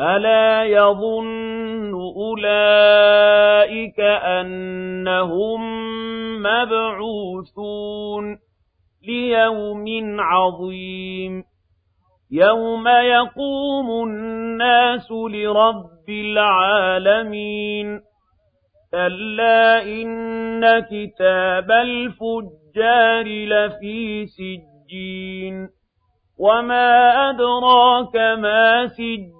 ألا يظن أولئك أنهم مبعوثون ليوم عظيم يوم يقوم الناس لرب العالمين كلا إن كتاب الفجار لفي سجين وما أدراك ما سجين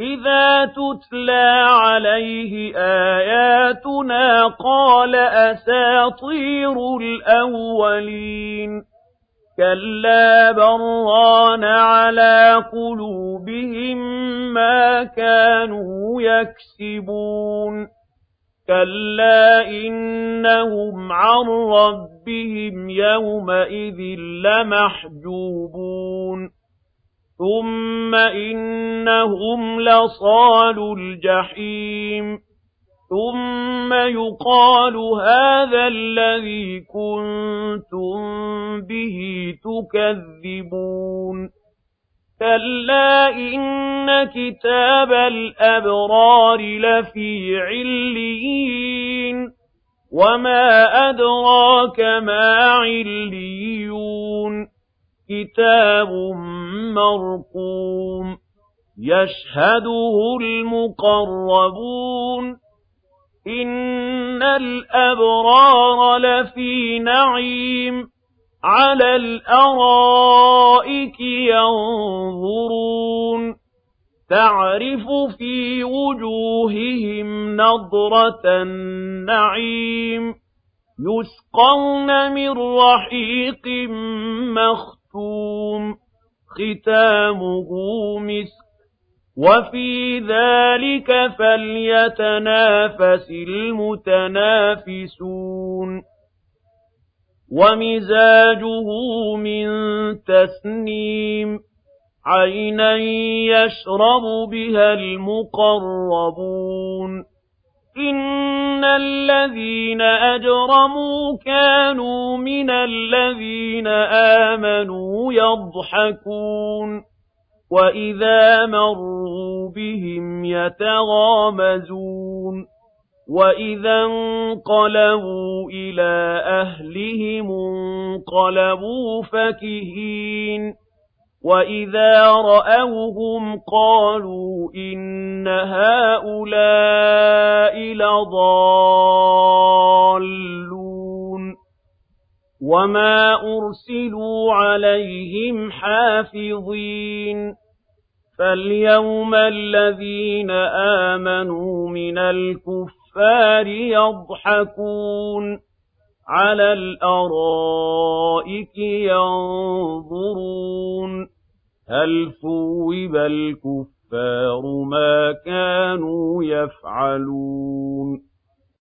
إذا تتلى عليه آياتنا قال أساطير الأولين كلا بران على قلوبهم ما كانوا يكسبون كلا إنهم عن ربهم يومئذ لمحجوبون ثم إنهم لصال الجحيم ثم يقال هذا الذي كنتم به تكذبون كلا إن كتاب الأبرار لفي عليين وما أدراك ما عليون كتاب مرقوم يشهده المقربون إن الأبرار لفي نعيم على الأرائك ينظرون تعرف في وجوههم نضرة النعيم يسقون من رحيق مختوم ختامه مسك وفي ذلك فليتنافس المتنافسون ومزاجه من تسنيم عينا يشرب بها المقربون الذين أجرموا كانوا من الذين آمنوا يضحكون وإذا مروا بهم يتغامزون وإذا انقلبوا إلى أهلهم انقلبوا فكهين وإذا رأوهم قالوا إن هؤلاء لضالون وما أرسلوا عليهم حافظين فاليوم الذين آمنوا من الكفار يضحكون على الأرائك ينظرون هل ثوب الكفار ما كانوا يفعلون